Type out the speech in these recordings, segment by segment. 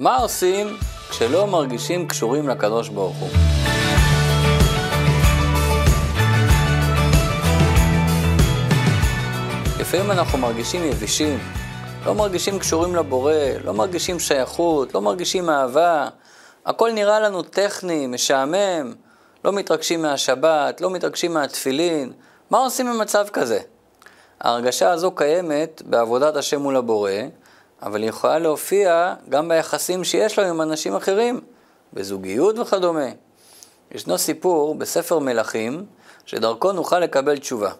מה עושים כשלא מרגישים קשורים לקדוש ברוך הוא? לפעמים אנחנו מרגישים יבשים, לא מרגישים קשורים לבורא, לא מרגישים שייכות, לא מרגישים אהבה, הכל נראה לנו טכני, משעמם, לא מתרגשים מהשבת, לא מתרגשים מהתפילין. מה עושים במצב כזה? ההרגשה הזו קיימת בעבודת השם מול הבורא, אבל היא יכולה להופיע גם ביחסים שיש לו עם אנשים אחרים, בזוגיות וכדומה. ישנו סיפור בספר מלכים, שדרכו נוכל לקבל תשובה.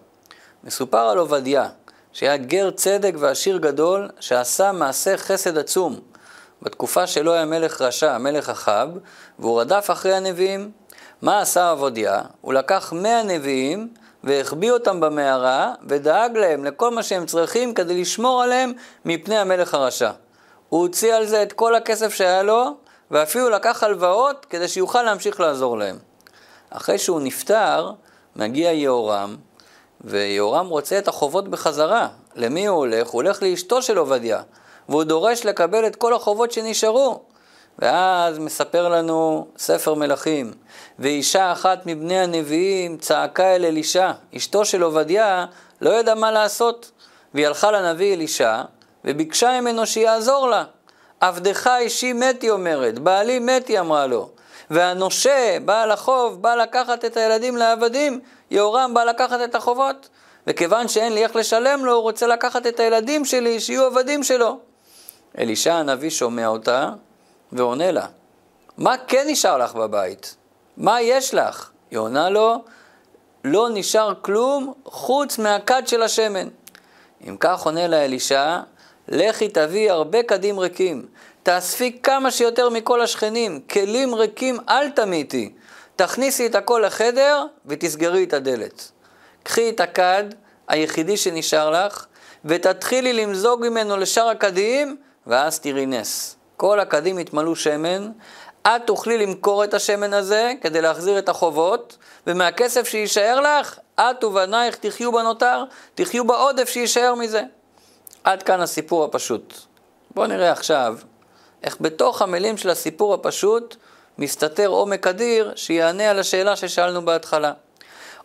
מסופר על עובדיה, שהיה גר צדק ועשיר גדול, שעשה מעשה חסד עצום. בתקופה שלו היה מלך רשע, מלך אחאב, והוא רדף אחרי הנביאים. מה עשה עבודיה? הוא לקח מאה נביאים והחביא אותם במערה, ודאג להם לכל מה שהם צריכים כדי לשמור עליהם מפני המלך הרשע. הוא הוציא על זה את כל הכסף שהיה לו, ואפילו לקח הלוואות כדי שיוכל להמשיך לעזור להם. אחרי שהוא נפטר, מגיע יהורם, ויהורם רוצה את החובות בחזרה. למי הוא הולך? הוא הולך לאשתו של עובדיה, והוא דורש לקבל את כל החובות שנשארו. ואז מספר לנו ספר מלכים, ואישה אחת מבני הנביאים צעקה אל אלישע, אשתו של עובדיה לא ידעה מה לעשות, והיא הלכה לנביא אלישע, וביקשה ממנו שיעזור לה. עבדך אישי מת, היא אומרת, בעלי מת, היא אמרה לו. והנושה, בעל החוב, בא לקחת את הילדים לעבדים, יהורם בא לקחת את החובות. וכיוון שאין לי איך לשלם לו, הוא רוצה לקחת את הילדים שלי, שיהיו עבדים שלו. אלישע הנביא שומע אותה, ועונה לה, מה כן נשאר לך בבית? מה יש לך? היא עונה לו, לא נשאר כלום חוץ מהכד של השמן. אם כך עונה לה אלישע, לכי תביאי הרבה כדים ריקים, תאספי כמה שיותר מכל השכנים, כלים ריקים אל תמיתי, תכניסי את הכל לחדר ותסגרי את הדלת. קחי את הכד היחידי שנשאר לך, ותתחילי למזוג ממנו לשאר הכדים, ואז תראי נס. כל הכדים יתמלאו שמן, את תוכלי למכור את השמן הזה כדי להחזיר את החובות, ומהכסף שיישאר לך, את ובנייך תחיו בנותר, תחיו בעודף שיישאר מזה. עד כאן הסיפור הפשוט. בואו נראה עכשיו איך בתוך המילים של הסיפור הפשוט מסתתר עומק אדיר שיענה על השאלה ששאלנו בהתחלה.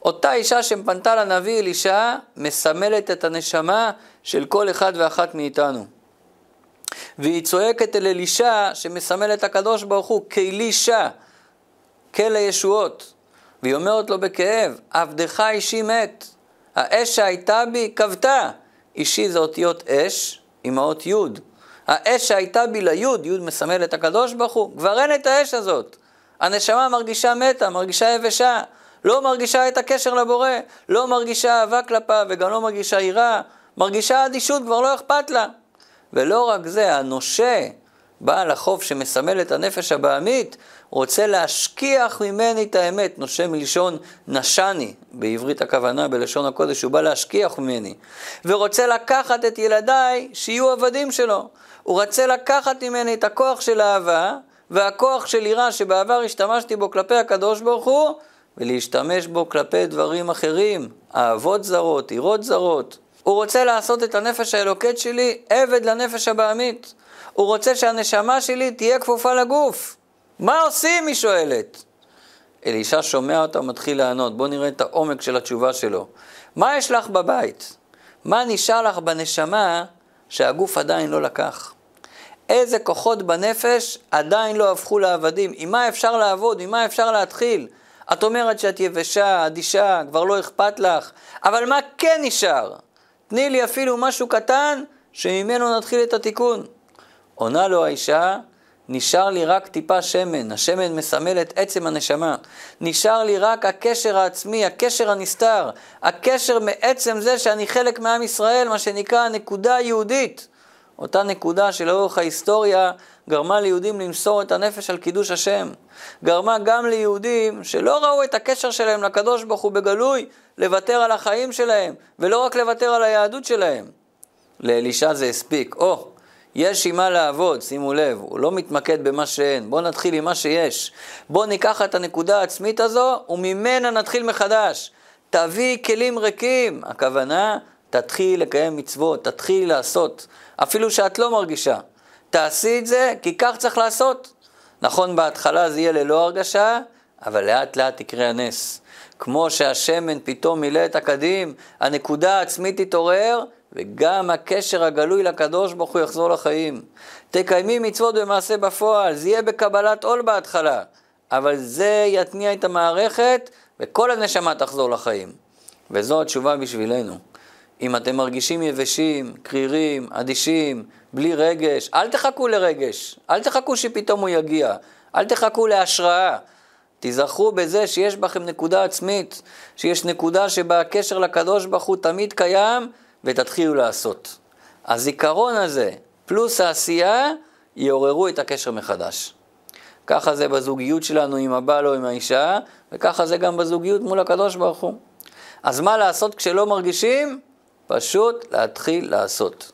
אותה אישה שפנתה לנביא אלישע מסמלת את הנשמה של כל אחד ואחת מאיתנו. והיא צועקת אל אלישע שמסמל את הקדוש ברוך הוא כאלישע, כלא ישועות. והיא אומרת לו בכאב, עבדך אישי מת, האש שהייתה בי כבתה. אישי זה אותיות אש עם האות יוד. האש שהייתה בי ליוד, יוד מסמל את הקדוש ברוך הוא, כבר אין את האש הזאת. הנשמה מרגישה מתה, מרגישה יבשה, לא מרגישה את הקשר לבורא, לא מרגישה אהבה כלפיו וגם לא מרגישה יראה, מרגישה אדישות, כבר לא אכפת לה. ולא רק זה, הנושה, בעל החוב שמסמל את הנפש הבעמית, רוצה להשכיח ממני את האמת, נושה מלשון נשני, בעברית הכוונה, בלשון הקודש, הוא בא להשכיח ממני, ורוצה לקחת את ילדיי שיהיו עבדים שלו. הוא רוצה לקחת ממני את הכוח של אהבה, והכוח של יראה שבעבר השתמשתי בו כלפי הקדוש ברוך הוא, ולהשתמש בו כלפי דברים אחרים, אהבות זרות, יראות זרות. הוא רוצה לעשות את הנפש האלוקית שלי עבד לנפש הבעמית. הוא רוצה שהנשמה שלי תהיה כפופה לגוף. מה עושים? היא שואלת. אלישע שומע אותה ומתחיל לענות. בואו נראה את העומק של התשובה שלו. מה יש לך בבית? מה נשאר לך בנשמה שהגוף עדיין לא לקח? איזה כוחות בנפש עדיין לא הפכו לעבדים? עם מה אפשר לעבוד? עם מה אפשר להתחיל? את אומרת שאת יבשה, אדישה, כבר לא אכפת לך, אבל מה כן נשאר? תני לי אפילו משהו קטן שממנו נתחיל את התיקון. עונה לו האישה, נשאר לי רק טיפה שמן, השמן מסמל את עצם הנשמה. נשאר לי רק הקשר העצמי, הקשר הנסתר, הקשר מעצם זה שאני חלק מעם ישראל, מה שנקרא הנקודה היהודית. אותה נקודה שלאורך ההיסטוריה גרמה ליהודים למסור את הנפש על קידוש השם. גרמה גם ליהודים שלא ראו את הקשר שלהם לקדוש ברוך הוא בגלוי, לוותר על החיים שלהם, ולא רק לוותר על היהדות שלהם. לאלישע זה הספיק. או, oh, יש עם מה לעבוד, שימו לב, הוא לא מתמקד במה שאין. בואו נתחיל עם מה שיש. בואו ניקח את הנקודה העצמית הזו, וממנה נתחיל מחדש. תביא כלים ריקים. הכוונה, תתחיל לקיים מצוות, תתחיל לעשות. אפילו שאת לא מרגישה. תעשי את זה, כי כך צריך לעשות. נכון, בהתחלה זה יהיה ללא הרגשה, אבל לאט לאט יקרה הנס. כמו שהשמן פתאום מילא את הקדים, הנקודה העצמית תתעורר, וגם הקשר הגלוי לקדוש ברוך הוא יחזור לחיים. תקיימי מצוות במעשה בפועל, זה יהיה בקבלת עול בהתחלה, אבל זה יתניע את המערכת, וכל הנשמה תחזור לחיים. וזו התשובה בשבילנו. אם אתם מרגישים יבשים, קרירים, אדישים, בלי רגש, אל תחכו לרגש, אל תחכו שפתאום הוא יגיע, אל תחכו להשראה. תיזכרו בזה שיש בכם נקודה עצמית, שיש נקודה שבה הקשר לקדוש ברוך הוא תמיד קיים, ותתחילו לעשות. הזיכרון הזה, פלוס העשייה, יעוררו את הקשר מחדש. ככה זה בזוגיות שלנו עם הבעל או עם האישה, וככה זה גם בזוגיות מול הקדוש ברוך הוא. אז מה לעשות כשלא מרגישים? פשוט להתחיל לעשות.